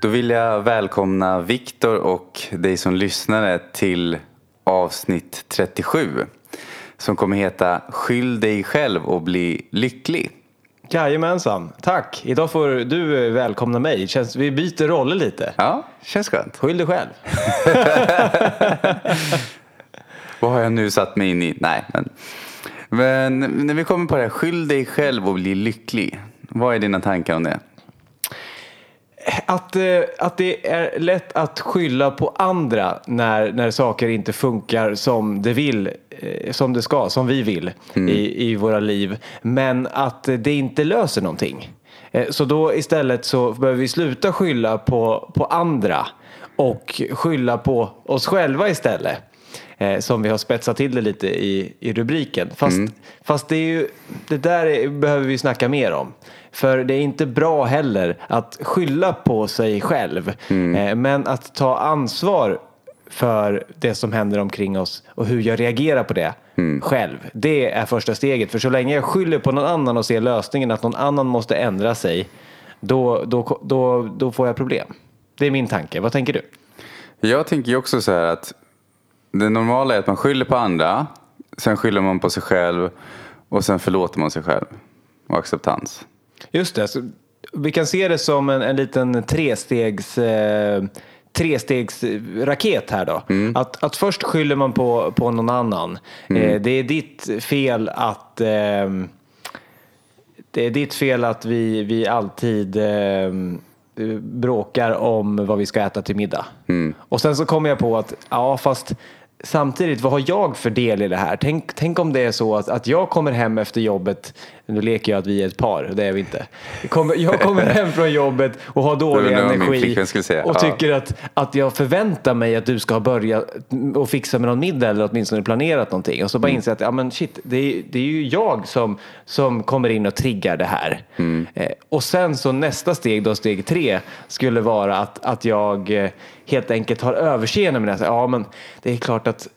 Då vill jag välkomna Viktor och dig som lyssnare till avsnitt 37. Som kommer heta Skyll dig själv och bli lycklig. Jajamensan, tack. Idag får du välkomna mig. Känns, vi byter roller lite. Ja, känns skönt. Skyll dig själv. Vad har jag nu satt mig in i? Nej, men, men när vi kommer på det här, skyll dig själv och bli lycklig. Vad är dina tankar om det? Att, eh, att det är lätt att skylla på andra när, när saker inte funkar som det vill, eh, som det ska, som vi vill i, i våra liv. Men att det inte löser någonting. Eh, Så då istället så behöver vi sluta skylla på, på andra och skylla på oss själva istället. Som vi har spetsat till det lite i, i rubriken. Fast, fast det, är ju, det där är, behöver vi snacka mer om. För det är inte bra heller att skylla på sig själv. Eh, men att ta ansvar för det som händer omkring oss och hur jag reagerar på det själv. Det är första steget. För så länge jag skyller på någon annan och ser lösningen att någon annan måste ändra sig, då, då, då, då får jag problem. Det är min tanke. Vad tänker du? Jag tänker också så här att det normala är att man skyller på andra, sen skyller man på sig själv och sen förlåter man sig själv. Och acceptans. Just det. Så vi kan se det som en, en liten trestegs... Eh, trestegsraket här då. Att, att först skyller man på, på någon annan. Eh, det är ditt fel att... Eh, det är ditt fel att vi, vi alltid eh, bråkar om vad vi ska äta till middag. Och sen så kommer jag på att, ja fast samtidigt, vad har jag för del i det här? Tänk, tänk om det är så att, att jag kommer hem efter jobbet, nu leker jag att vi är ett par, det är vi inte. Jag kommer, jag kommer hem från jobbet och har dålig energi och tycker att, att jag förväntar mig att du ska ha börjat och fixa med någon middag eller åtminstone planerat någonting. Och så bara Mm. inser att ja, men shit, det, är, det är ju jag som, som kommer in och triggar det här. Mm. Eh, och sen så nästa steg, då steg tre, skulle vara att, att jag eh, helt enkelt har överseende med det. Ja, men det är klart att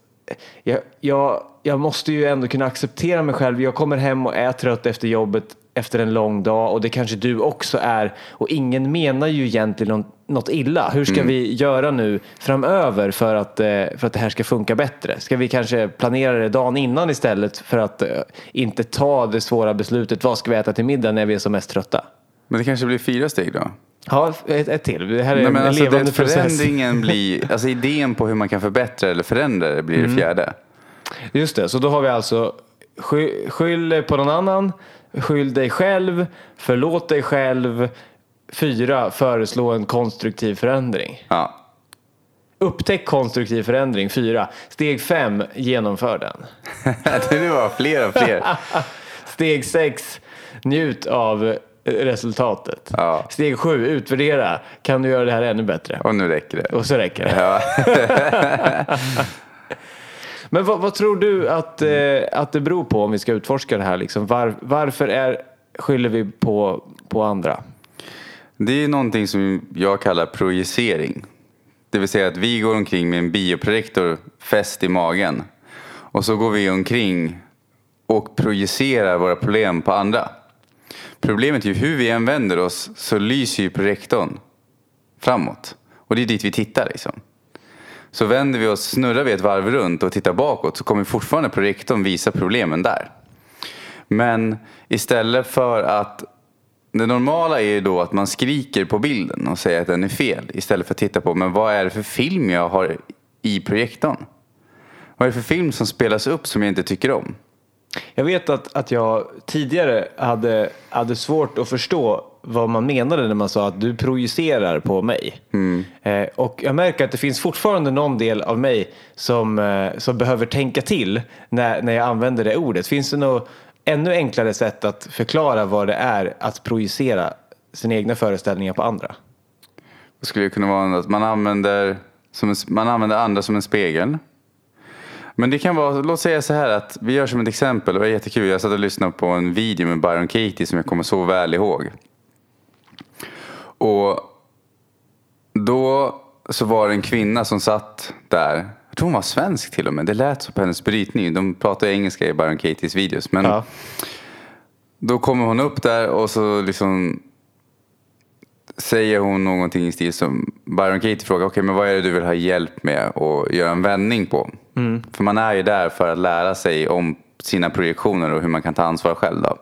jag, jag, jag måste ju ändå kunna acceptera mig själv. Jag kommer hem och är trött efter jobbet efter en lång dag och det kanske du också är. Och ingen menar ju egentligen något, illa. Hur ska vi göra nu framöver för att, eh, för att det här ska funka bättre? Ska vi kanske planera det dagen innan istället för att eh, inte ta det svåra beslutet. Vad ska vi äta till middag när vi är som mest trötta? Men det kanske blir fyra steg då? Ja, ett, ett till. Det här är Nej, men en alltså levande det, process. förändringen blir, alltså idén på hur man kan förbättra eller förändra det blir det fjärde. Just det, så då har vi alltså sky, skyll på någon annan, skyll dig själv, förlåt dig själv, fyra, föreslå en konstruktiv förändring. Ja. Upptäck konstruktiv förändring, fyra. Steg fem, genomför den. det var fler och fler. Steg sex, njut av resultatet. Ja. Steg sju, utvärdera. Kan du göra det här ännu bättre? Och nu räcker det. Och så räcker det. Ja. Men vad, vad tror du att, eh, att det beror på om vi ska utforska det här? Liksom? Var, varför är, skyller vi på, på andra? Det är någonting som jag kallar projicering. Det vill säga att vi går omkring med en bioprojektor fäst i magen. Och så går vi omkring och projicerar våra problem på andra. Problemet är ju hur vi än vänder oss så lyser ju projektorn framåt. Och det är dit vi tittar liksom. Så vänder vi oss, snurrar vi ett varv runt och tittar bakåt så kommer fortfarande projektorn visa problemen där. Men istället för att det normala är ju då att man skriker på bilden och säger att den är fel. Istället för att titta på, men vad är det för film jag har i projektorn? Vad är det för film som spelas upp som jag inte tycker om? Jag vet att, att jag tidigare hade, hade svårt att förstå vad man menade när man sa att du projicerar på mig. Eh, och jag märker att det finns fortfarande någon del av mig som, eh, som behöver tänka till när, när jag använder det ordet. Finns det något ännu enklare sätt att förklara vad det är att projicera sina egna föreställningar på andra? Det skulle kunna vara att man använder, som en, man använder andra som en spegel. Men det kan vara, låt säga så här att vi gör som ett exempel, det var jättekul, jag satt och lyssnade på en video med Byron Katie som jag kommer så väl ihåg. Och då så var det en kvinna som satt där, jag tror hon var svensk till och med, det lät så på hennes brytning, de pratar engelska i Byron Katies videos. Men Ja. då kommer hon upp där och så liksom säger hon någonting i stil som Byron Katie frågar, okej men vad är det du vill ha hjälp med och göra en vändning på? För man är ju där för att lära sig om sina projektioner och hur man kan ta ansvar själv. Då.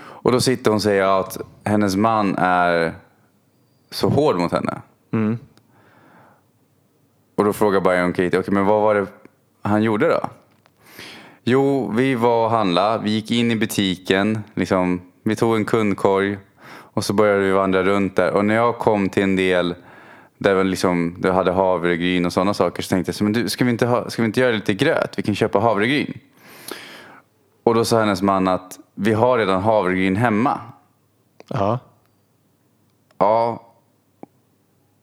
Och då sitter hon och säger att hennes man är så hård mot henne. Och då frågar Byron Katie, okej men vad var det han gjorde då? Jo, vi var och handla. Vi gick in i butiken. Liksom, vi tog en kundkorg. Och så började vi vandra runt där. Och när jag kom till en del där vi liksom, det hade havregryn och sådana saker. Så tänkte jag, men du, ska, vi inte ha, ska vi inte göra lite gröt? Vi kan köpa havregryn. Och då sa hennes man att vi har redan havregryn hemma. Ja. Ja.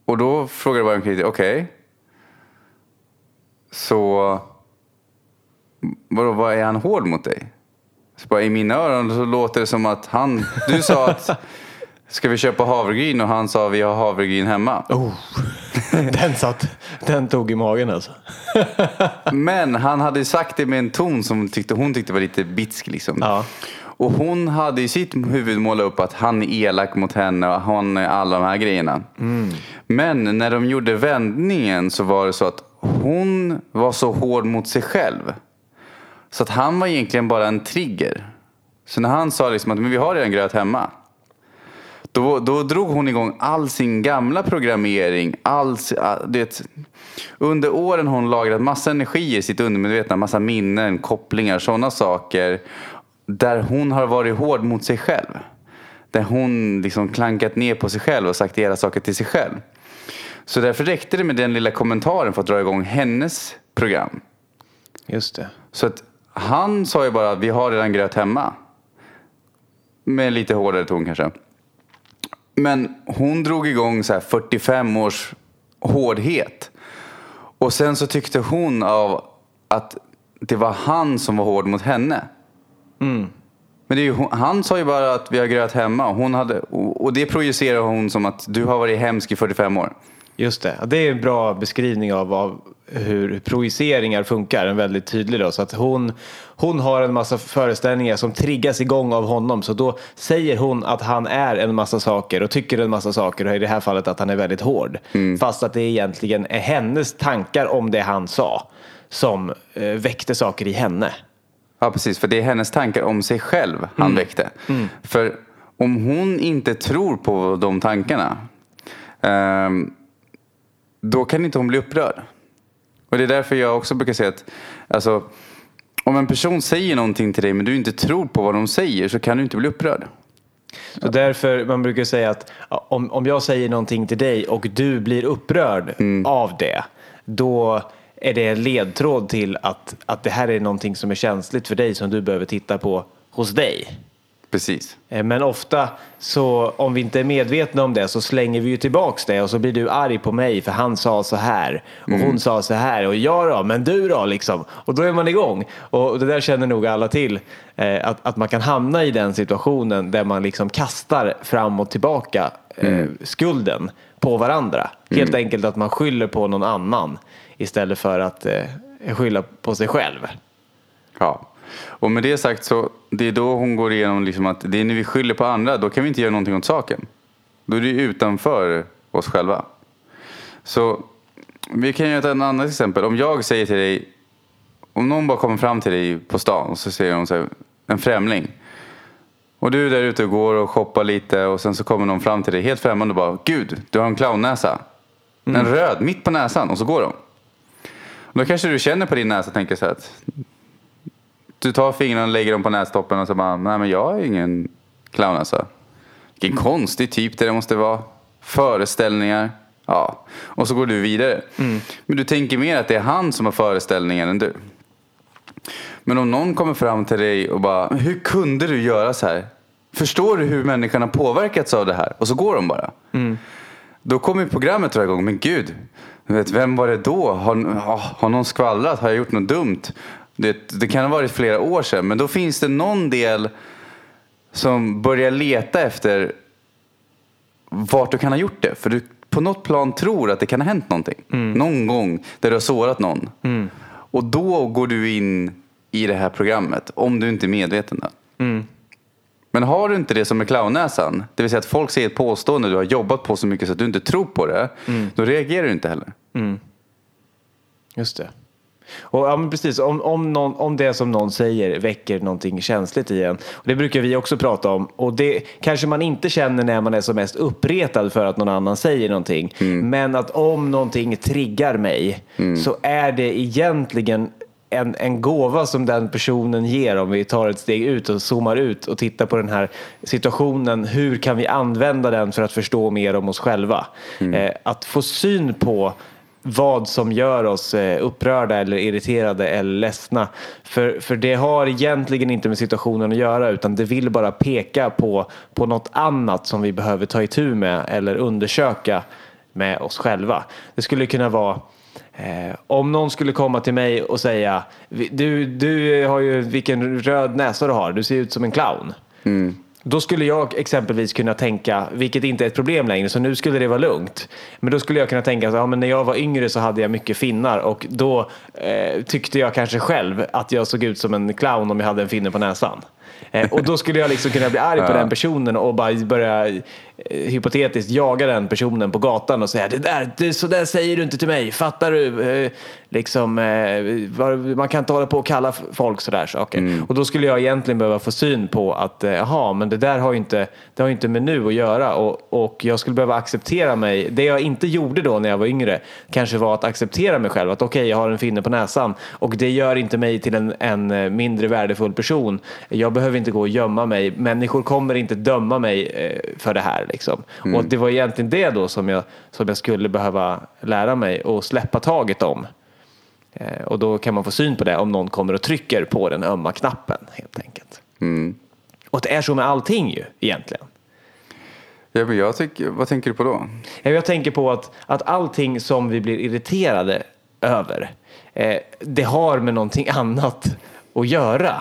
Och då frågade Byron Katie, okej. Så vadå, vad är han hård mot dig? Så bara, I mina öron så låter det som att han, du sa att ska vi köpa havregryn och han sa vi har havregryn hemma. Oh. den satt, den tog i magen alltså. Men han hade sagt det med en ton som tyckte, hon tyckte var lite bitsk liksom. Ja. Och hon hade i sitt huvud målat upp att han är elak mot henne och han är alla de här grejerna. Men när de gjorde vändningen så var det så att hon var så hård mot sig själv. Så att han var egentligen bara en trigger. Så när han sa liksom att men vi har redan gröt hemma. Då, då drog hon igång all sin gamla programmering. All, det, under åren har hon lagrat massa energi i sitt undermedvetna. Massa minnen, kopplingar, sådana saker. Där hon har varit hård mot sig själv. Där hon liksom klankat ner på sig själv och sagt era saker till sig själv. Så därför räckte det med den lilla kommentaren för att dra igång hennes program. Just det. Så att han sa ju bara att vi har redan gröt hemma. Med lite hårdare ton kanske. Men hon drog igång så här 45 års hårdhet. Och sen så tyckte hon av att det var han som var hård mot henne. Men det är ju, han sa ju bara att vi har gröt hemma. Hon hade, och det projicerar hon som att du har varit hemsk i 45 år. Just det. Det är en bra beskrivning av, av hur projiceringar funkar. En väldigt tydlig då. Så att hon, hon har en massa föreställningar som triggas igång av honom. Så då säger hon att han är en massa saker och tycker en massa saker. Och i det här fallet att han är väldigt hård. Fast att det egentligen är hennes tankar om det han sa som eh, väckte saker i henne. Ja, precis. För det är hennes tankar om sig själv han väckte. För om hon inte tror på de tankarna, ehm, då kan inte hon bli upprörd. Och det är därför jag också brukar säga att alltså, om en person säger någonting till dig men du inte tror på vad de säger så kan du inte bli upprörd. Så därför man brukar säga att om, om jag säger någonting till dig och du blir upprörd av det, då är det en ledtråd till att, att det här är någonting som är känsligt för dig som du behöver titta på hos dig. Precis. Eh, Men ofta så om vi inte är medvetna om det så slänger vi ju tillbaks det och så blir du arg på mig för han sa så här och hon sa så här och jag då, men du då liksom. Och då är man igång. Och det där känner nog alla till. eh, Att, att man kan hamna i den situationen där man liksom kastar fram och tillbaka eh, skulden på varandra. Helt enkelt att man skyller på någon annan istället för att eh, skylla på sig själv. Ja. Och med det sagt så det är då hon går igenom liksom att det är när vi skyller på andra då kan vi inte göra någonting åt saken. Då är det utanför oss själva. Så vi kan göra ett annat exempel. Om jag säger till dig, om någon bara kommer fram till dig på stan och så säger hon så här, en främling. Och du är där ute och går och shoppar lite och sen så kommer någon fram till dig helt främmande och bara Gud, du har en clownnäsa. En röd mitt på näsan och så går de. Och då kanske du känner på din näsa och tänker så här att du tar fingrarna och lägger dem på nästoppen och så bara, nej men jag är ingen clown alltså. Vilken konstig typ det måste vara. Föreställningar. Ja, och så går du vidare. Men du tänker mer att det är han som har föreställningen än du. Men om någon kommer fram till dig och bara, hur kunde du göra så här? Förstår du hur människan har påverkats av det här? Och så går de bara. Då kommer programmet dra igång. Men gud, vet, vem var det då? Har, har någon skvallrat? Har jag gjort något dumt? Det, det kan ha varit flera år sedan. Men då finns det någon del som börjar leta efter vart du kan ha gjort det. För du på något plan tror att det kan ha hänt någonting. Någon gång där du har sårat någon. Och då går du in i det här programmet. Om du inte är medveten. Då. Men har du inte det som är clownnäsan, det vill säga att folk säger ett påstående du har jobbat på så mycket så att du inte tror på det, då reagerar du inte heller. Just det. Och, ja, precis, om, om, någon, om det som någon säger väcker någonting känsligt i en. Och det brukar vi också prata om. Och det kanske man inte känner när man är som mest uppretad för att någon annan säger någonting. Men att om någonting triggar mig så är det egentligen en, en gåva som den personen ger om vi tar ett steg ut och zoomar ut och tittar på den här situationen. Hur kan vi använda den för att förstå mer om oss själva? Eh, att få syn på vad som gör oss eh, upprörda eller irriterade eller ledsna. För, för det har egentligen inte med situationen att göra utan det vill bara peka på, på något annat som vi behöver ta itu med eller undersöka med oss själva. Det skulle kunna vara Eh, om någon skulle komma till mig och säga du, du har ju vilken röd näsa du har, du ser ut som en clown. Mm. Då skulle jag exempelvis kunna tänka, vilket inte är ett problem längre, så nu skulle det vara lugnt. Men då skulle jag kunna tänka, så, ja, men när jag var yngre så hade jag mycket finnar och då eh, tyckte jag kanske själv att jag såg ut som en clown om jag hade en finne på näsan. Eh, och då skulle jag liksom kunna bli arg på den personen och bara börja hypotetiskt jaga den personen på gatan och säga det där, det, så där säger du inte till mig, fattar du? Eh, liksom, eh, man kan inte hålla på och kalla folk sådär saker. Och då skulle jag egentligen behöva få syn på att eh, jaha, men det där har ju inte, det har inte med nu att göra och, och jag skulle behöva acceptera mig. Det jag inte gjorde då när jag var yngre kanske var att acceptera mig själv. Att okej, jag har en finne på näsan och det gör inte mig till en, en eh, mindre värdefull person. Jag behöver inte gå och gömma mig. Människor kommer inte döma mig eh, för det här. Liksom. Och det var egentligen det då som jag, som jag skulle behöva lära mig och släppa taget om. Eh, Och då kan man få syn på det om någon kommer och trycker på den ömma knappen helt enkelt. Och det är så med allting ju egentligen. Ja, men jag tycker, vad tänker du på då? Ja, Jag tänker på att, att allting som vi blir irriterade över, eh, det har med någonting annat att göra.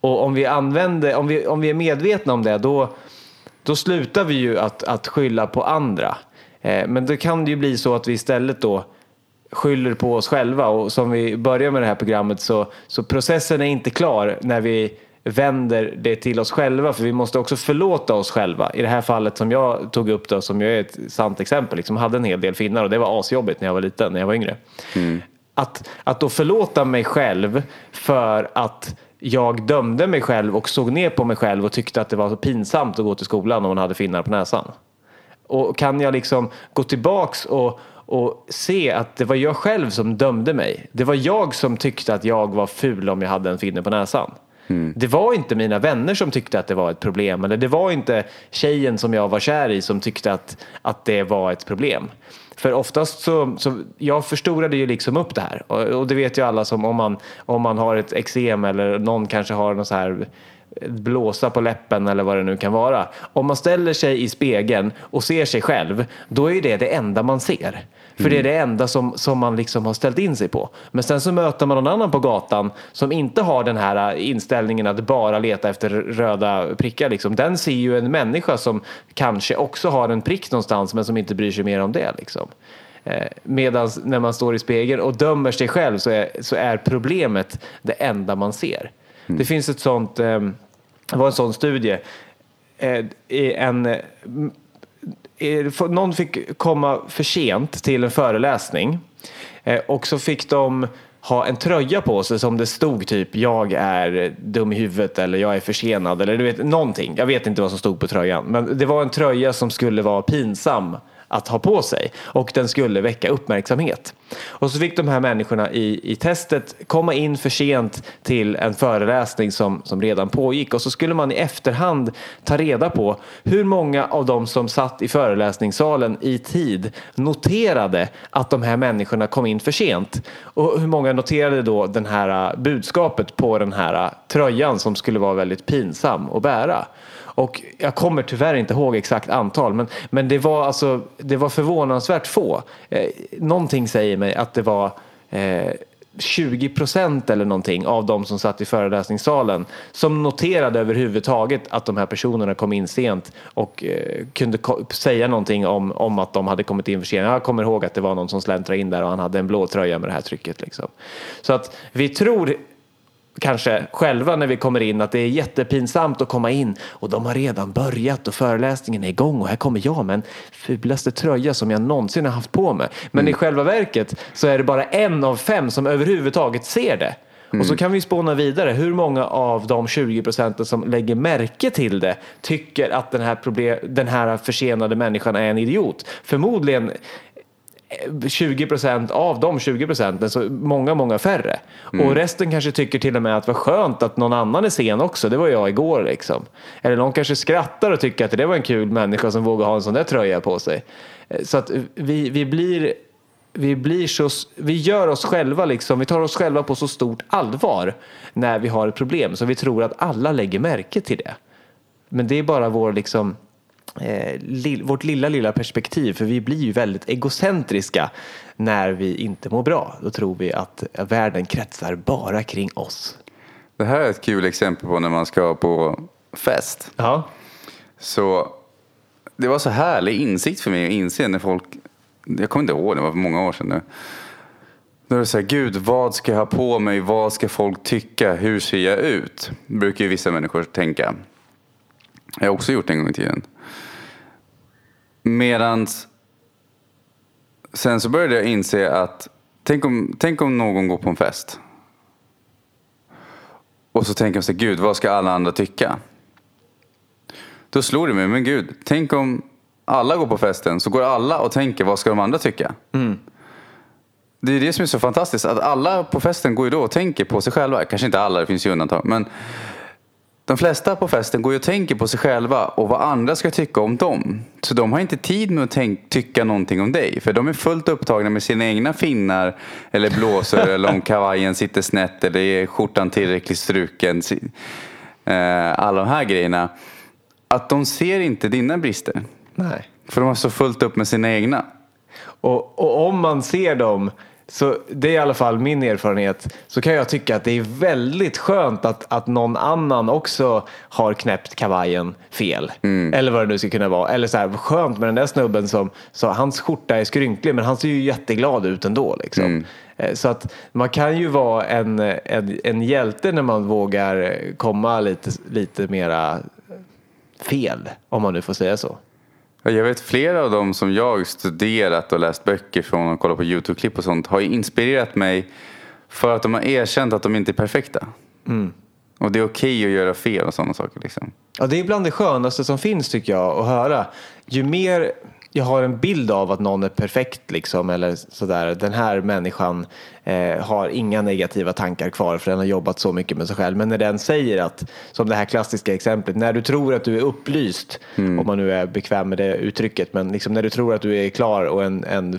Och om vi, använder, om vi, om vi är medvetna om det, då, då slutar vi ju att, att skylla på andra. Eh, men då kan det ju bli så att vi istället då skyller på oss själva och som vi börjar med det här programmet så, så processen är inte klar när vi vänder det till oss själva för vi måste också förlåta oss själva. I det här fallet som jag tog upp då som ju är ett sant exempel, liksom hade en hel del finnar och det var asjobbigt när jag var liten, när jag var yngre. Att, att då förlåta mig själv för att jag dömde mig själv och såg ner på mig själv och tyckte att det var så pinsamt att gå till skolan om man hade finnar på näsan. Och kan jag liksom gå tillbaks och, och se att det var jag själv som dömde mig. Det var jag som tyckte att jag var ful om jag hade en finne på näsan. Mm. Det var inte mina vänner som tyckte att det var ett problem. Eller det var inte tjejen som jag var kär i som tyckte att, att det var ett problem. För oftast så, så jag förstorade ju liksom upp det här. Och, och det vet ju alla som om man, om man har ett eksem eller någon kanske har någon så här blåsa på läppen eller vad det nu kan vara. Om man ställer sig i spegeln och ser sig själv, då är det det enda man ser. För det är det enda som, som man liksom har ställt in sig på. Men sen så möter man någon annan på gatan som inte har den här inställningen att bara leta efter röda prickar. Liksom. Den ser ju en människa som kanske också har en prick någonstans men som inte bryr sig mer om det. Liksom. Eh, Medan när man står i spegeln och dömer sig själv så är, så är problemet det enda man ser. Det finns ett sånt, eh, det var en sån studie. Eh, i en, eh, eh någon fick komma för sent till en föreläsning eh, och så fick de ha en tröja på sig som det stod typ jag är dum i huvudet eller jag är försenad eller du vet någonting. Jag vet inte vad som stod på tröjan men det var en tröja som skulle vara pinsam att ha på sig och den skulle väcka uppmärksamhet. Och så fick de här människorna i, i testet komma in för sent till en föreläsning som, som redan pågick och så skulle man i efterhand ta reda på hur många av de som satt i föreläsningssalen i tid noterade att de här människorna kom in för sent och hur många noterade då den här äh, budskapet på den här äh, tröjan som skulle vara väldigt pinsam att bära. Och jag kommer tyvärr inte ihåg exakt antal men, men det, var alltså, det var förvånansvärt få. Eh, någonting säger mig att det var eh, 20 procent eller någonting av de som satt i föreläsningssalen som noterade överhuvudtaget att de här personerna kom in sent och eh, kunde ko- säga någonting om, om att de hade kommit in för sent. Jag kommer ihåg att det var någon som släntrade in där och han hade en blå tröja med det här trycket. Liksom. Så att vi tror kanske själva när vi kommer in att det är jättepinsamt att komma in och de har redan börjat och föreläsningen är igång och här kommer jag med en fulaste tröja som jag någonsin har haft på mig. Men i själva verket så är det bara en av fem som överhuvudtaget ser det. Och så kan vi spåna vidare. Hur många av de 20 procenten som lägger märke till det tycker att den här, problem, den här försenade människan är en idiot? Förmodligen 20 procent av de 20 procenten, så många, många färre. Och resten kanske tycker till och med att vad skönt att någon annan är sen också. Det var jag igår liksom. Eller någon kanske skrattar och tycker att det var en kul människa som vågar ha en sån där tröja på sig. Eh, Så att vi, vi blir vi, blir så, vi gör oss själva liksom, vi tar oss själva på så stort allvar när vi har ett problem så vi tror att alla lägger märke till det. Men det är bara vår liksom, eh, lill, vårt lilla, lilla perspektiv för vi blir ju väldigt egocentriska när vi inte mår bra. Då tror vi att världen kretsar bara kring oss. Det här är ett kul exempel på när man ska på fest. Ja. Så det var så härlig insikt för mig att inse när folk, jag kommer inte ihåg, det var för många år sedan nu. Då är det så här, gud vad ska jag ha på mig, vad ska folk tycka, hur ser jag ut? Brukar ju vissa människor tänka. Jag har också gjort det en gång i tiden. Medans sen så började jag inse att tänk om, tänk om någon går på en fest. Och så tänker man sig, gud vad ska alla andra tycka? Då slog det mig, men gud, tänk om alla går på festen så går alla och tänker vad ska de andra tycka? Det är det som är så fantastiskt, att alla på festen går ju då och tänker på sig själva. Kanske inte alla, det finns ju undantag. Men de flesta på festen går ju och tänker på sig själva och vad andra ska tycka om dem. Så de har inte tid med att tycka någonting om dig. För de är fullt upptagna med sina egna finnar eller blåsor eller om kavajen sitter snett eller är skjortan tillräckligt struken. Eh, Alla de här grejerna. Att de ser inte dina brister. Nej. För de har så fullt upp med sina egna. Och, och om man ser dem, så det är i alla fall min erfarenhet, så kan jag tycka att det är väldigt skönt att, att någon annan också har knäppt kavajen fel. Eller vad det nu ska kunna vara. Eller så här, skönt med den där snubben som, så hans skjorta är skrynklig men han ser ju jätteglad ut ändå. Liksom. Eh, Så att man kan ju vara en, en, en hjälte när man vågar komma lite, lite mera fel, om man nu får säga så. Ja, Jag vet flera av dem som jag studerat och läst böcker från och kollat på YouTube-klipp och sånt har inspirerat mig för att de har erkänt att de inte är perfekta. Och det är okej att göra fel och sådana saker. Liksom. Ja, det är bland det skönaste som finns tycker jag att höra. Ju mer jag har en bild av att någon är perfekt liksom, eller sådär, den här människan eh, har inga negativa tankar kvar för den har jobbat så mycket med sig själv. Men när den säger att, som det här klassiska exemplet, när du tror att du är upplyst, om man nu är bekväm med det uttrycket, men liksom när du tror att du är klar och en, en,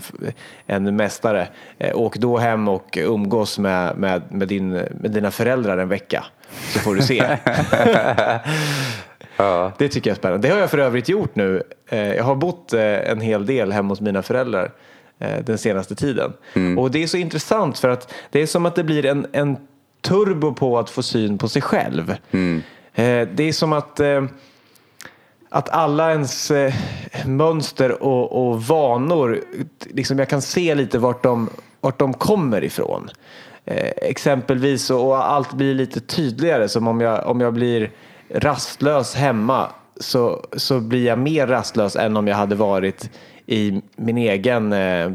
en mästare, eh, åk då hem och umgås med, med, med, din, med dina föräldrar en vecka. Så får du se. Det tycker jag är spännande. Det har jag för övrigt gjort nu. Eh, Jag har bott eh, en hel del hemma hos mina föräldrar den senaste tiden. Och det är så intressant för att det är som att det blir en, en turbo på att få syn på sig själv. Eh, Det är som att eh, att alla ens eh, mönster och, och vanor, liksom jag kan se lite vart de, vart de kommer ifrån. Eh, exempelvis, och allt blir lite tydligare, som om jag, om jag blir rastlös hemma så, så blir jag mer rastlös än om jag hade varit i min egen, eh,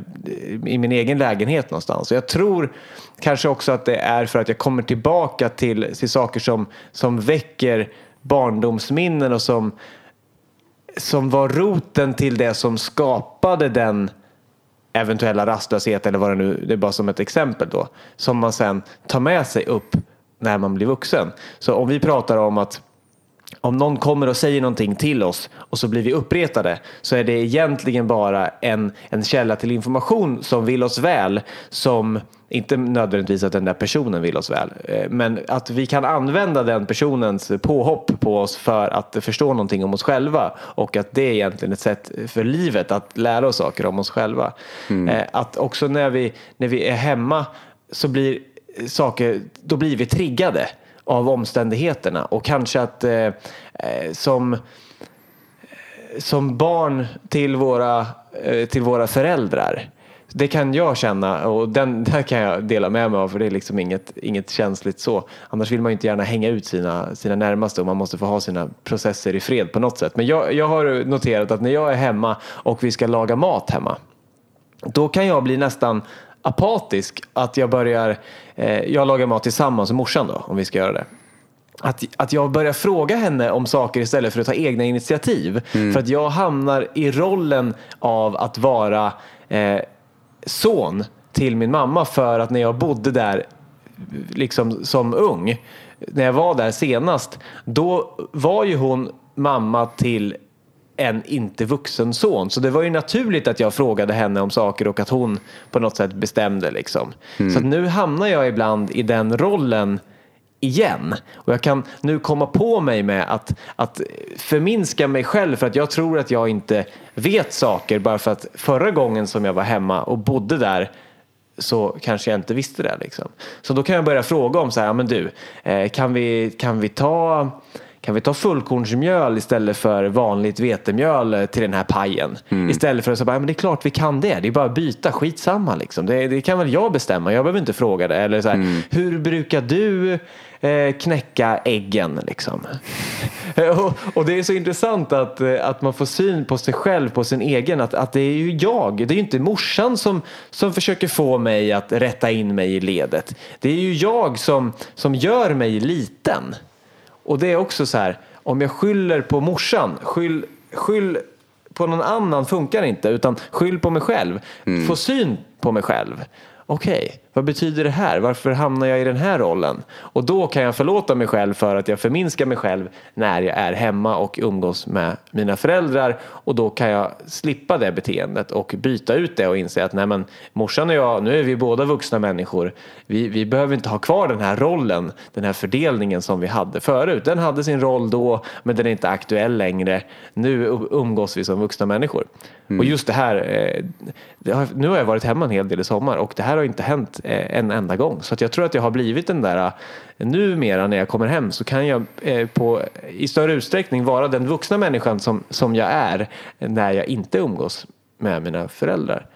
i min egen lägenhet någonstans. Och jag tror kanske också att det är för att jag kommer tillbaka till, till saker som, som väcker barndomsminnen och som, som var roten till det som skapade den eventuella rastlöshet eller vad det nu det är bara som ett exempel då som man sen tar med sig upp när man blir vuxen. Så om vi pratar om att om någon kommer och säger någonting till oss och så blir vi uppretade så är det egentligen bara en, en källa till information som vill oss väl som inte nödvändigtvis att den där personen vill oss väl eh, men att vi kan använda den personens påhopp på oss för att förstå någonting om oss själva och att det är egentligen ett sätt för livet att lära oss saker om oss själva. Eh, Att också när vi, när vi är hemma så blir saker, då blir vi triggade av omständigheterna och kanske att eh, eh, som, som barn till våra, eh, till våra föräldrar Det kan jag känna och den där kan jag dela med mig av för det är liksom inget, inget känsligt så. Annars vill man ju inte gärna hänga ut sina, sina närmaste och man måste få ha sina processer i fred på något sätt. Men jag, jag har noterat att när jag är hemma och vi ska laga mat hemma då kan jag bli nästan apatisk. Att jag börjar, eh, jag lagar mat tillsammans med morsan då, om vi ska göra det. Att, att jag börjar fråga henne om saker istället för att ta egna initiativ. För att jag hamnar i rollen av att vara eh, son till min mamma för att när jag bodde där liksom som ung, när jag var där senast, då var ju hon mamma till en inte vuxen son. Så det var ju naturligt att jag frågade henne om saker och att hon på något sätt bestämde. Liksom. Så att nu hamnar jag ibland i den rollen igen. Och jag kan nu komma på mig med att, att förminska mig själv för att jag tror att jag inte vet saker bara för att förra gången som jag var hemma och bodde där så kanske jag inte visste det. Liksom. Så då kan jag börja fråga om så här, ja, men du, eh, kan vi, kan vi ta kan vi ta fullkornsmjöl istället för vanligt vetemjöl till den här pajen? Istället för att säga, ja, men det är klart vi kan det. Det är bara att byta, skitsamma liksom. Det, det kan väl jag bestämma, jag behöver inte fråga det. Eller så här, hur brukar du eh, knäcka äggen liksom? och, och det är så intressant att, eh, att man får syn på sig själv, på sin egen. Att, att det är ju jag, det är ju inte morsan som, som försöker få mig att rätta in mig i ledet. Det är ju jag som, som gör mig liten. Och det är också så här, om jag skyller på morsan, skyll, skyll på någon annan funkar inte, utan skyll på mig själv. Få syn på mig själv. Okej, vad betyder det här? Varför hamnar jag i den här rollen? Och då kan jag förlåta mig själv för att jag förminskar mig själv när jag är hemma och umgås med mina föräldrar. Och då kan jag slippa det beteendet och byta ut det och inse att nej men morsan och jag, nu är vi båda vuxna människor. Vi, vi behöver inte ha kvar den här rollen, den här fördelningen som vi hade förut. Den hade sin roll då, men den är inte aktuell längre. Nu umgås vi som vuxna människor. Och just det här, eh, det har, nu har jag varit hemma en hel del i sommar och det här har inte hänt eh, en enda gång. Så jag tror att jag har blivit den där, eh, numera när jag kommer hem så kan jag eh, på, i större utsträckning vara den vuxna människan som, som jag är när jag inte umgås med mina föräldrar.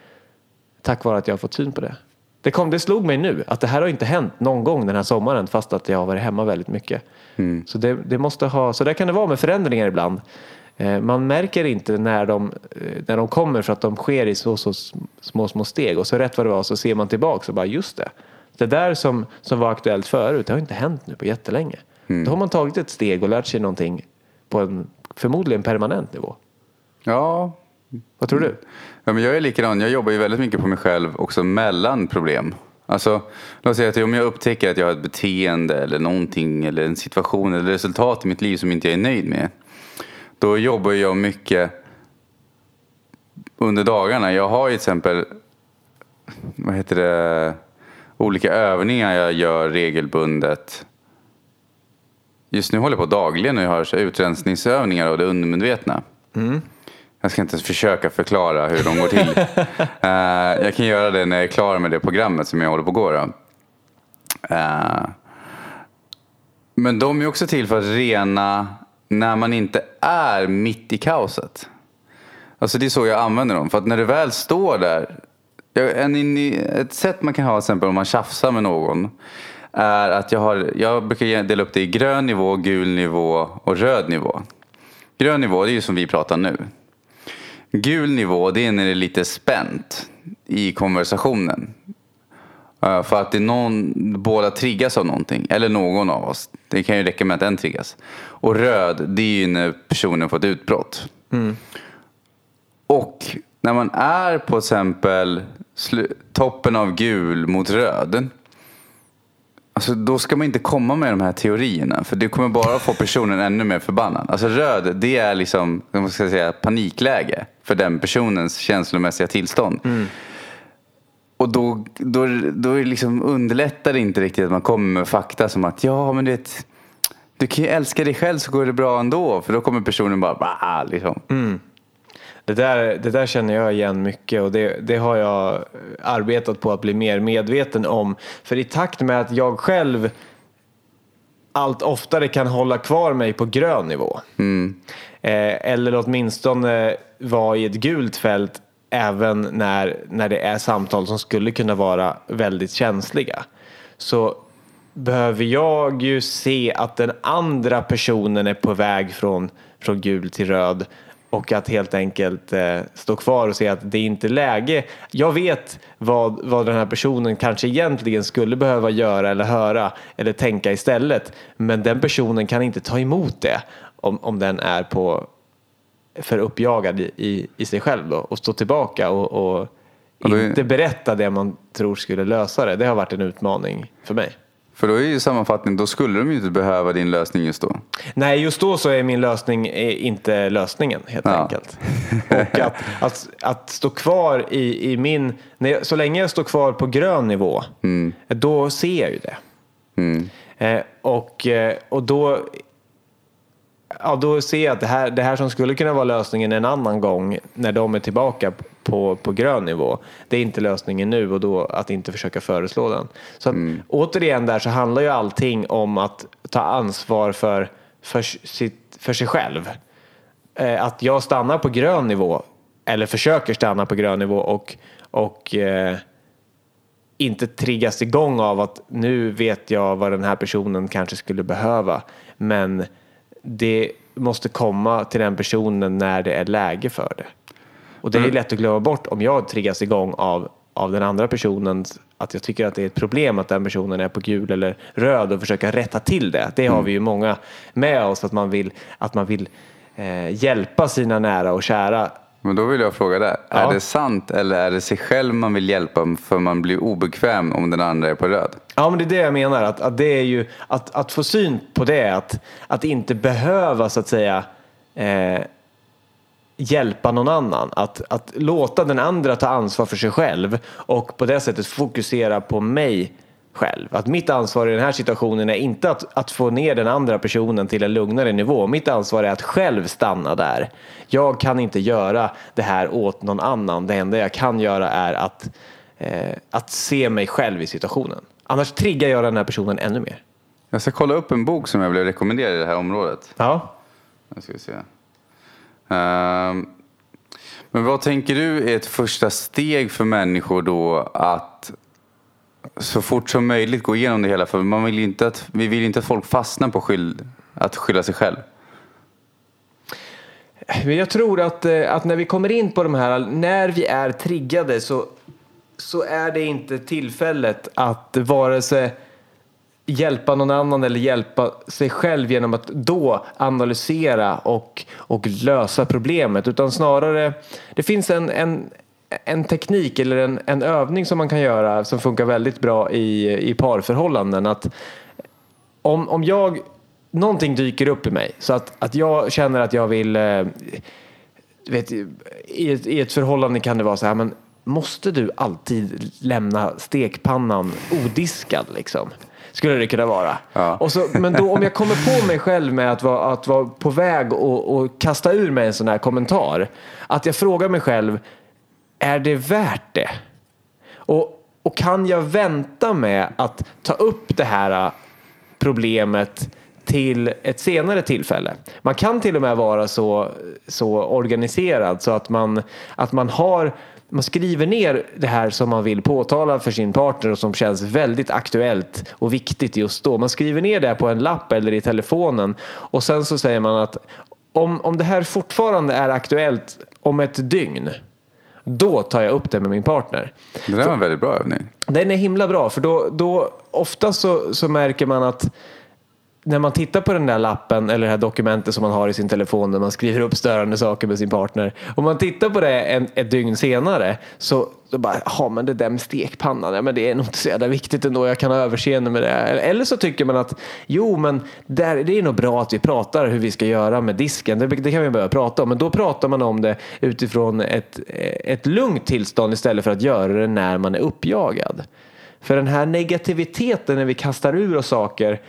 Tack vare att jag har fått syn på det. Det, kom, det slog mig nu att det här har inte hänt någon gång den här sommaren fast att jag har varit hemma väldigt mycket. Så, det, det måste ha, så där kan det vara med förändringar ibland. Eh, Man märker inte när de, eh, när de kommer för att de sker i så, så små, små steg och så rätt vad det var så ser man tillbaka och bara just det. Det där som, som var aktuellt förut, det har inte hänt nu på jättelänge. Då har man tagit ett steg och lärt sig någonting på en förmodligen permanent nivå. Ja, Vad tror du? Ja, men jag är likadan. Jag jobbar ju väldigt mycket på mig själv också mellan problem. Alltså, låt säga att om jag upptäcker att jag har ett beteende eller någonting eller en situation eller resultat i mitt liv som inte jag är nöjd med. Då jobbar jag mycket under dagarna. Jag har till exempel vad heter det, olika övningar jag gör regelbundet. Just nu håller jag på dagligen och jag har utrensningsövningar av det undermedvetna. Jag ska inte ens försöka förklara hur de går till. Eh, jag kan göra det när jag är klar med det programmet som jag håller på att gå. Eh, men de är också till för att rena när man inte är mitt i kaoset. Alltså det är så jag använder dem. För att när du väl står där. En, ett sätt man kan ha till exempel om man tjafsar med någon. Är att jag, har, jag brukar dela upp det i grön nivå, gul nivå och röd nivå. Grön nivå det är ju som vi pratar nu. Gul nivå det är när det är lite spänt i konversationen. Eh, För att det är någon, båda triggas av någonting. Eller någon av oss. Det kan ju räcka med att en triggas. Och röd, det är ju när personen får ett utbrott. Och när man är på exempel toppen av gul mot röd. Alltså då ska man inte komma med de här teorierna. För det kommer bara få personen ännu mer förbannad. Alltså röd, det är liksom, vad ska jag säga, panikläge. För den personens känslomässiga tillstånd. Och då, då, då liksom underlättar det inte riktigt att man kommer med fakta som att ja men du vet, du kan ju älska dig själv så går det bra ändå. För då kommer personen bara, bah, liksom. Det där, det där känner jag igen mycket och det, det har jag arbetat på att bli mer medveten om. För i takt med att jag själv allt oftare kan hålla kvar mig på grön nivå. Eh, eller åtminstone vara i ett gult fält även när, när det är samtal som skulle kunna vara väldigt känsliga. Så behöver jag ju se att den andra personen är på väg från, från gul till röd och att helt enkelt eh, stå kvar och se att det är inte läge. Jag vet vad, vad den här personen kanske egentligen skulle behöva göra eller höra eller tänka istället. Men den personen kan inte ta emot det om, om den är på för uppjagad i, i, i sig själv då, och stå tillbaka och, och är- inte berätta det man tror skulle lösa det. Det har varit en utmaning för mig. För då är ju sammanfattning, då skulle de ju inte behöva din lösning just då. Nej, just då så är min lösning eh, inte lösningen helt Ja. enkelt. Och att, att, att stå kvar i, i min, när jag, så länge jag står kvar på grön nivå, då ser jag ju det. Mm. Eh, och, eh, och då, ja, då ser jag att det här, det här som skulle kunna vara lösningen en annan gång när de är tillbaka på, på grön nivå, det är inte lösningen nu och då att inte försöka föreslå den. Så att, återigen där så handlar ju allting om att ta ansvar för, för, sitt, för sig själv. Eh, att jag stannar på grön nivå eller försöker stanna på grön nivå och, och eh, inte triggas igång av att nu vet jag vad den här personen kanske skulle behöva. Men det måste komma till den personen när det är läge för det. Och det är lätt att glömma bort om jag triggas igång av, av den andra personen att jag tycker att det är ett problem att den personen är på gul eller röd och försöka rätta till det. Det har vi ju många med oss att man vill, att man vill eh, hjälpa sina nära och kära Men då vill jag fråga där, Ja. är det sant eller är det sig själv man vill hjälpa för man blir obekväm om den andra är på röd? Ja, men det är det jag menar. Att, att det är ju att, att få syn på det, att, att inte behöva så att säga eh, hjälpa någon annan. Att, att låta den andra ta ansvar för sig själv och på det sättet fokusera på mig själv. Att mitt ansvar i den här situationen är inte att, att få ner den andra personen till en lugnare nivå. Mitt ansvar är att själv stanna där. Jag kan inte göra det här åt någon annan. Det enda jag kan göra är att, eh, att se mig själv i situationen. Annars triggar jag den här personen ännu mer. Jag ska kolla upp en bok som jag blev rekommenderad i det här området. Ja. Nu ska vi se. Ehm, men vad tänker du är ett första steg för människor då att så fort som möjligt gå igenom det hela? För man vill inte att, vi vill ju inte att folk fastnar på skyll, att skylla sig själv. Men jag tror att, eh, att när vi kommer in på de här, när vi är triggade så, så är det inte tillfället att vare sig hjälpa någon annan eller hjälpa sig själv genom att då analysera och, och lösa problemet. Utan snarare, det finns en, en, en teknik eller en, en övning som man kan göra som funkar väldigt bra i, i parförhållanden. Att om, om jag, någonting dyker upp i mig så att, att jag känner att jag vill, eh, vet, i, ett, i ett förhållande kan det vara så här, men måste du alltid lämna stekpannan odiskad liksom? Skulle det kunna vara. Ja. Och så, men då om jag kommer på mig själv med att vara, att vara på väg och, och kasta ur mig en sån här kommentar. Att jag frågar mig själv, är det värt det? Och, och kan jag vänta med att ta upp det här äh, problemet till ett senare tillfälle. Man kan till och med vara så, så organiserad så att man, att man har man skriver ner det här som man vill påtala för sin partner och som känns väldigt aktuellt och viktigt just då. Man skriver ner det på en lapp eller i telefonen och sen så säger man att om, om det här fortfarande är aktuellt om ett dygn då tar jag upp det med min partner. Det där var en väldigt bra övning. Den är himla bra för då, då ofta så, så märker man att när man tittar på den där lappen eller det här dokumentet som man har i sin telefon där man skriver upp störande saker med sin partner. Om man tittar på det en, ett dygn senare så, så bara, ja men det där med stekpannan, ja, men det är nog inte så jävla viktigt ändå, jag kan ha överseende med det. Eller så tycker man att, jo men där, det är nog bra att vi pratar hur vi ska göra med disken, det, det kan vi börja prata om. Men då pratar man om det utifrån ett, ett lugnt tillstånd istället för att göra det när man är uppjagad. För den här negativiteten när vi kastar ur oss saker,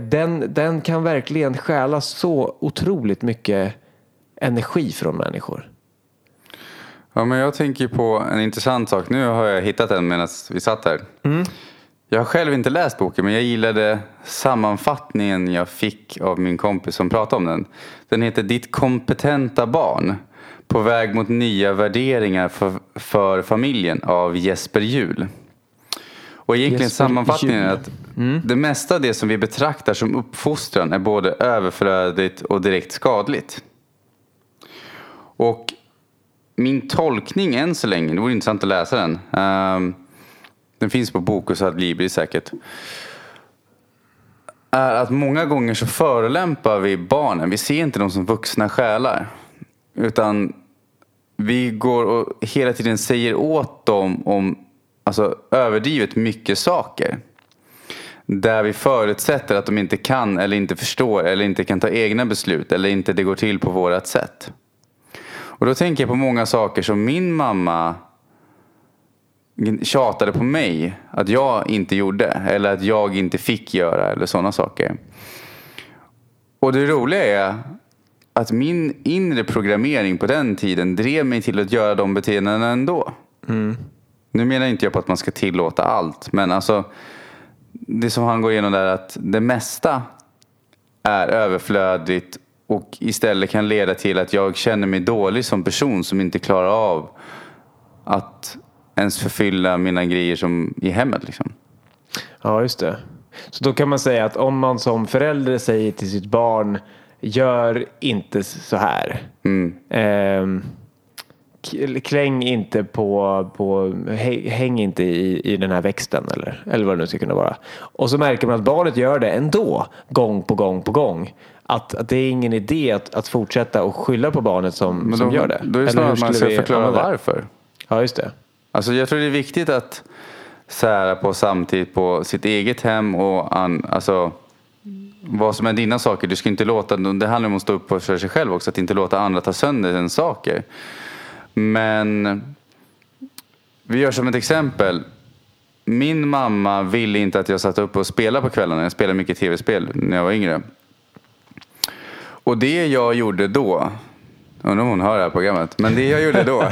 den, den kan verkligen stjäla så otroligt mycket energi från människor. Ja, men jag tänker på en intressant sak. Nu har jag hittat den medan vi satt här. Jag har själv inte läst boken men jag gillade sammanfattningen jag fick av min kompis som pratade om den. Den heter Ditt kompetenta barn. På väg mot nya värderingar för, för familjen av Jesper Juhl. Och egentligen Jesper sammanfattningen är Juhl. Mm. det mesta av det som vi betraktar som uppfostran är både överflödigt och direkt skadligt. Och min tolkning än så länge, det vore intressant att läsa den. Um, den finns på Bokus Adlibri säkert. Är att många gånger så förolämpar vi barnen. Vi ser inte dem som vuxna själar. Utan vi går och hela tiden säger åt dem om alltså, överdrivet mycket saker. Där vi förutsätter att de inte kan eller inte förstår eller inte kan ta egna beslut eller inte det går till på vårat sätt. Och då tänker jag på många saker som min mamma tjatade på mig att jag inte gjorde eller att jag inte fick göra eller sådana saker. Och det roliga är att min inre programmering på den tiden drev mig till att göra de beteendena ändå. Nu menar inte jag på att man ska tillåta allt, men alltså det som han går igenom där att det mesta är överflödigt och istället kan leda till att jag känner mig dålig som person som inte klarar av att ens förfylla mina grejer som i hemmet. Liksom. Ja, just det. Så då kan man säga att om man som förälder säger till sitt barn gör inte så här. Ehm, k- kläng inte på, på hä- häng inte i, i den här växten eller, eller vad det nu ska kunna vara. Och så märker man att barnet gör det ändå, gång på gång på gång. Att, att det är ingen idé att, att fortsätta och skylla på barnet som, Men som då, gör det. Då är det snarare att man ska förklara varför. Ja, just det. Alltså jag tror det är viktigt att sära på samtidigt på sitt eget hem och an, alltså, vad som är dina saker. Du ska inte låta, det handlar om att stå upp för sig själv också, att inte låta andra ta sönder ens saker. Men vi gör som ett exempel. Min mamma ville inte att jag satt upp och spelade på kvällarna. Jag spelade mycket tv-spel när jag var yngre. Och det jag gjorde då, undrar om hon hör det här programmet, men det jag gjorde då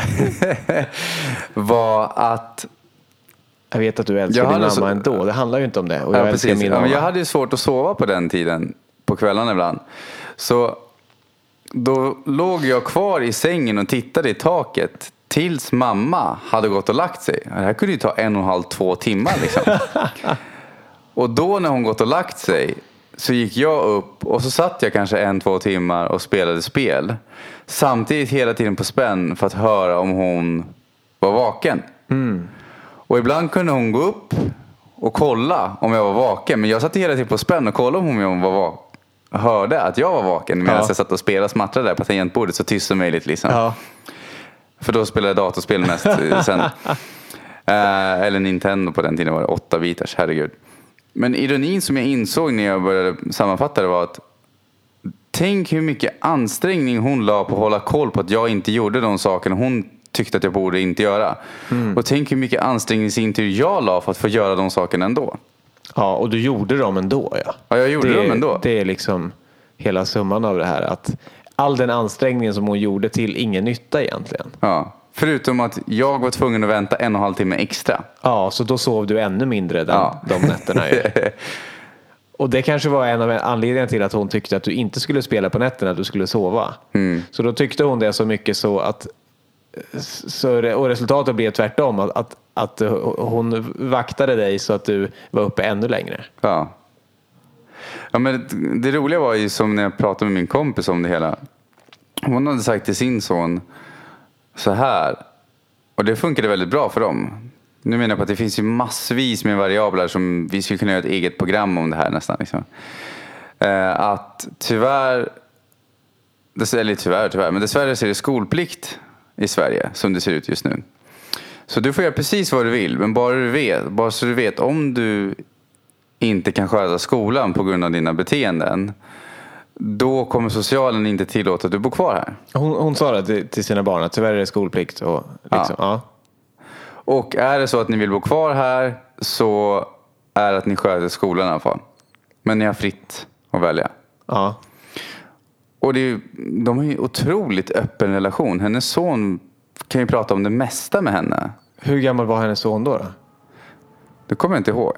var att Jag vet att du älskar Jag din mamma så- ändå. Det handlar ju inte om det. Och jag Ja, precis. min mamma. men jag hade ju svårt att sova på den tiden, på kvällarna ibland. Så då låg jag kvar i sängen och tittade i taket tills mamma hade gått och lagt sig. Det här kunde ju ta en och en halv, två timmar liksom. och då när hon gått och lagt sig så gick jag upp och så satt jag kanske en, två timmar och spelade spel. Samtidigt hela tiden på spänn för att höra om hon var vaken. Och ibland kunde hon gå upp och kolla om jag var vaken. Men jag satt hela tiden på spänn och kollade om hon var vaken. Hörde att jag var vaken medan Ja. jag satt och spelade och smattrade där på tangentbordet så tyst som möjligt. Liksom. Ja. För då spelade jag datorspel mest eh, sen. Eh, eller Nintendo på den tiden var det 8 bitars, herregud. Men ironin som jag insåg när jag började sammanfatta det var att Tänk hur mycket ansträngning hon la på att hålla koll på att jag inte gjorde de sakerna hon tyckte att jag borde inte göra. Och tänk hur mycket ansträngning i sin tur jag la för att få göra de sakerna ändå. Ja, och du gjorde dem ändå ja. Ja, jag gjorde det, dem ändå. Det är liksom hela summan av det här. Att all den ansträngningen som hon gjorde till ingen nytta egentligen. Ja. Förutom att jag var tvungen att vänta en och en halv timme extra. Ja, så då sov du ännu mindre den, Ja. de nätterna. Ju. Och det kanske var en av anledningarna till att hon tyckte att du inte skulle spela på nätterna, att du skulle sova. Mm. Så då tyckte hon det så mycket så att så, och resultatet blev tvärtom. Att, att, att eh, hon vaktade dig så att du var uppe ännu längre. Ja. ja men det, det roliga var ju som när jag pratade med min kompis om det hela. Hon hade sagt till sin son så här. Och det funkade väldigt bra för dem. Nu menar jag på att det finns ju massvis med variabler som vi skulle kunna göra ett eget program om det här nästan. Liksom. Eh, att tyvärr, eller tyvärr, tyvärr, men dessvärre så är det skolplikt i Sverige som det ser ut just nu. Så du får göra precis vad du vill, men bara, du vet, bara så du vet om du inte kan sköta skolan på grund av dina beteenden. Då kommer socialen inte tillåta att du bor kvar här. Hon, hon sa det till, till sina barn att tyvärr är det skolplikt. Och liksom, ja. Och är det så att ni vill bo kvar här så är det att ni sköter skolan i alla fall. Men ni har fritt att välja. Ja. Och det är, de har ju otroligt öppen relation. Hennes son kan ju prata om det mesta med henne. Hur gammal var hennes son då? då? Det kommer jag inte ihåg.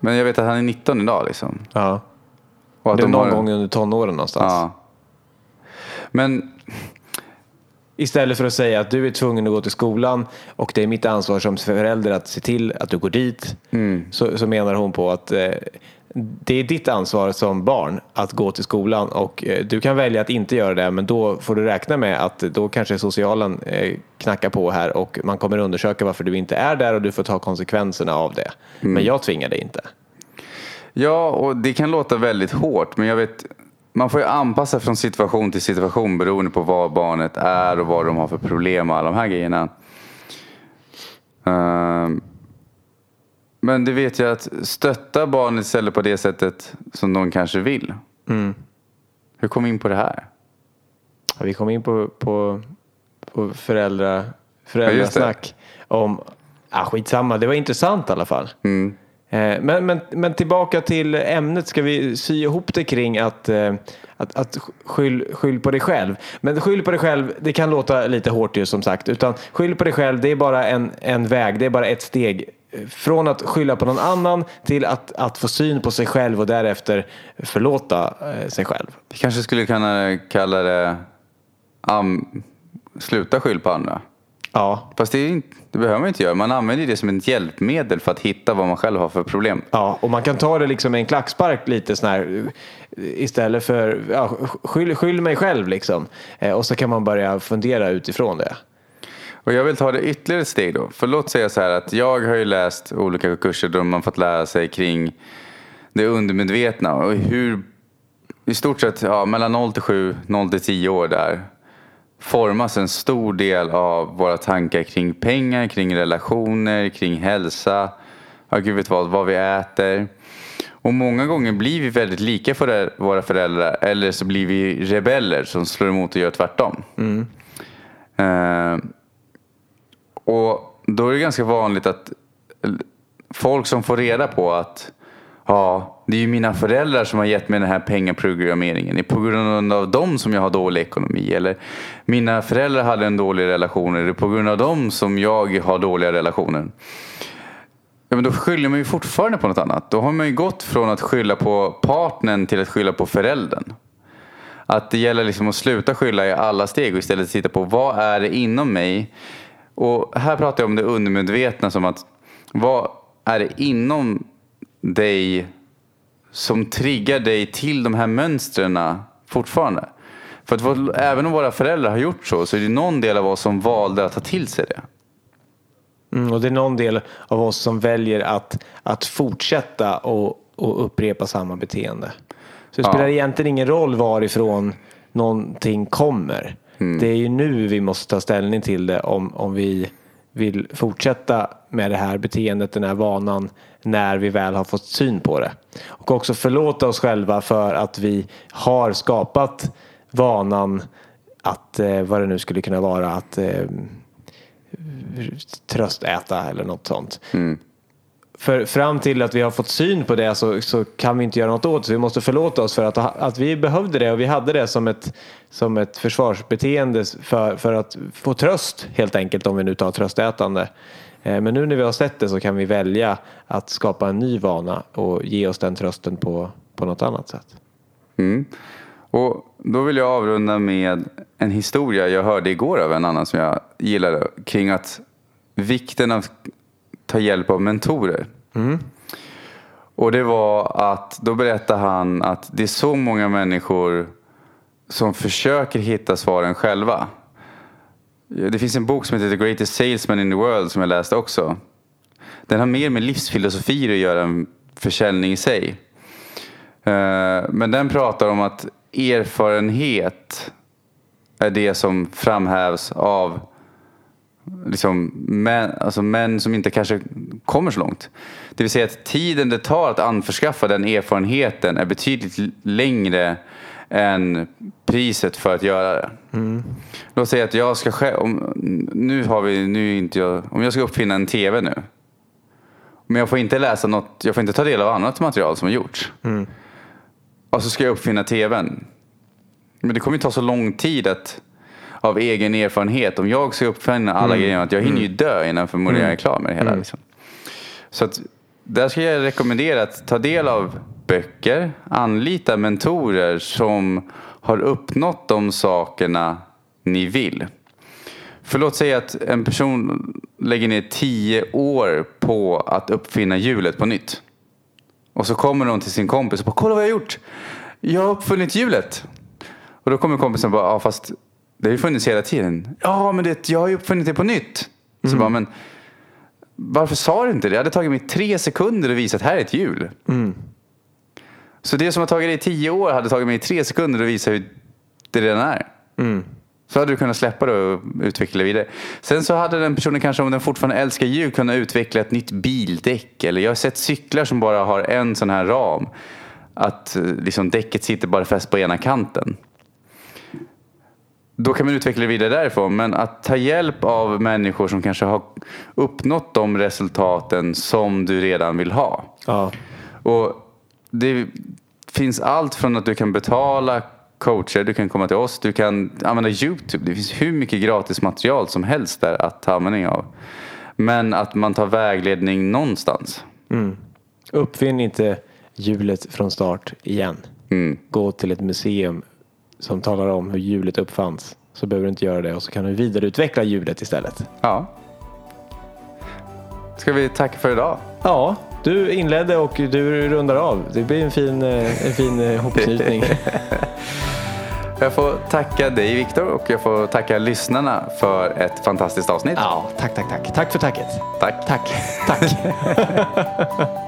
Men jag vet att han är 19 idag liksom. Ja. Och att Det är de någon har- gång under tonåren någonstans. Ja. Men Istället för att säga att du är tvungen att gå till skolan och det är mitt ansvar som förälder att se till att du går dit. Så, så menar hon på att eh, det är ditt ansvar som barn att gå till skolan och eh, du kan välja att inte göra det men då får du räkna med att då kanske socialen eh, knackar på här och man kommer undersöka varför du inte är där och du får ta konsekvenserna av det. Men jag tvingar dig inte. Ja, och det kan låta väldigt hårt, men jag vet, man får ju anpassa från situation till situation beroende på vad barnet är och vad de har för problem och alla de här grejerna. Ehm, men det vet jag att stötta barnet istället på det sättet som de kanske vill. Hur kom vi in på det här? Ja, Vi kom in på, på, på föräldra, föräldrasnack om, ah, skitsamma, det var intressant i alla fall. Eh, Men, men, men tillbaka till ämnet, ska vi sy ihop det kring att, eh, att, att skyll, skyll på dig själv. Men skyll på dig själv, det kan låta lite hårt ju som sagt. Utan skyll på dig själv, det är bara en, en väg, det är bara ett steg. Från att skylla på någon annan till att, att få syn på sig själv och därefter förlåta eh, sig själv. Vi kanske skulle kunna kalla det am, sluta skyll på andra. Ja, Fast det, inte- det behöver man inte göra. Man använder det som ett hjälpmedel för att hitta vad man själv har för problem. Ja, och man kan ta det liksom med en klackspark lite sån här istället för ja, skyll, skyll mig själv liksom. Eh, och så kan man börja fundera utifrån det. Och jag vill ta det ytterligare ett steg då. För låt säga så här att jag har ju läst olika kurser där man fått lära sig kring det undermedvetna och hur i stort sett ja, mellan 0 till 7, 0 till 10 år där formas en stor del av våra tankar kring pengar, kring relationer, kring hälsa, ja gud vet vad, vad vi äter. Och många gånger blir vi väldigt lika för våra föräldrar eller så blir vi rebeller som slår emot och gör tvärtom. Eh, och då är det ganska vanligt att folk som får reda på att ja, det är ju mina föräldrar som har gett mig den här pengaprogrammeringen. Det är på grund av dem som jag har dålig ekonomi. Eller mina föräldrar hade en dålig relation. Eller det är på grund av dem som jag har dåliga relationer. Ja, men då skyller man ju fortfarande på något annat. Då har man ju gått från att skylla på partnern till att skylla på föräldern. Att det gäller liksom att sluta skylla i alla steg och istället titta på vad är det inom mig. Och här pratar jag om det undermedvetna som att vad är det inom dig som triggar dig till de här mönstren fortfarande. För att vår, även om våra föräldrar har gjort så så är det någon del av oss som valde att ta till sig det. Mm, och det är någon del av oss som väljer att, att fortsätta och, och upprepa samma beteende. Så det Ja. spelar egentligen ingen roll varifrån någonting kommer. Det är ju nu vi måste ta ställning till det om, om vi vill fortsätta med det här beteendet, den här vanan, när vi väl har fått syn på det. Och också förlåta oss själva för att vi har skapat vanan att, eh, vad det nu skulle kunna vara, att eh, tröstäta eller något sånt. För fram till att vi har fått syn på det så, så kan vi inte göra något åt det. Vi måste förlåta oss för att, att vi behövde det och vi hade det som ett, som ett försvarsbeteende för, för att få tröst helt enkelt om vi nu tar tröstätande. Eh, men nu när vi har sett det så kan vi välja att skapa en ny vana och ge oss den trösten på, på något annat sätt. Mm. Och då vill jag avrunda med en historia jag hörde igår av en annan som jag gillade kring att vikten av att ta hjälp av mentorer. Mm. Och det var att då berättade han att det är så många människor som försöker hitta svaren själva. Det finns en bok som heter The Greatest Salesman in the World som jag läste också. Den har mer med livsfilosofier att göra än försäljning i sig. Eh, men den pratar om att erfarenhet är det som framhävs av liksom män, alltså män som inte kanske kommer så långt. Det vill säga att tiden det tar att anförskaffa den erfarenheten är betydligt längre än priset för att göra det. Låt säga att jag ska själv, om, nu har vi, nu inte jag, om jag ska uppfinna en tv nu. Men jag får inte läsa något, jag får inte ta del av annat material som har gjorts. Och så ska jag uppfinna tvn. Men det kommer ju ta så lång tid att av egen erfarenhet. Om jag ska uppfinna alla grejer, att jag hinner ju dö innan förmodligen jag är klar med det hela. Liksom. Så att där ska jag rekommendera att ta del av böcker, anlita mentorer som har uppnått de sakerna ni vill. För låt säga att en person lägger ner tio år på att uppfinna hjulet på nytt. Och så kommer någon till sin kompis och bara, kolla vad jag har gjort. Jag har uppfunnit hjulet. Och då kommer kompisen och bara, ja fast det har ju funnits hela tiden. Ja, men det, jag har ju uppfunnit det på nytt. Så bara, men varför sa du inte det? Det hade tagit mig tre sekunder att visa att här är ett hjul. Så det som har tagit dig tio år hade tagit mig tre sekunder att visa hur det redan är. Så hade du kunnat släppa det och utveckla det vidare. Sen så hade den personen kanske, om den fortfarande älskar hjul, kunnat utveckla ett nytt bildäck. Eller jag har sett cyklar som bara har en sån här ram. Att eh, liksom, däcket sitter bara fäst på ena kanten. Då kan man utveckla det vidare därifrån. Men att ta hjälp av människor som kanske har uppnått de resultaten som du redan vill ha. Ja. Och det finns allt från att du kan betala coacher, du kan komma till oss, du kan använda YouTube. Det finns hur mycket gratis material som helst där att ta användning av. Men att man tar vägledning någonstans. Uppfinn inte hjulet från start igen. Mm. Gå till ett museum som talar om hur hjulet uppfanns. Så behöver du inte göra det och så kan du vidareutveckla hjulet istället. Ja. Ska vi tacka för idag? Ja, du inledde och du rundar av. Det blir en fin, eh, en fin eh, hopknytning. Jag får tacka dig Viktor och jag får tacka lyssnarna för ett fantastiskt avsnitt. ja, tack, tack, tack. Tack för tacket. Tack. Tack, tack.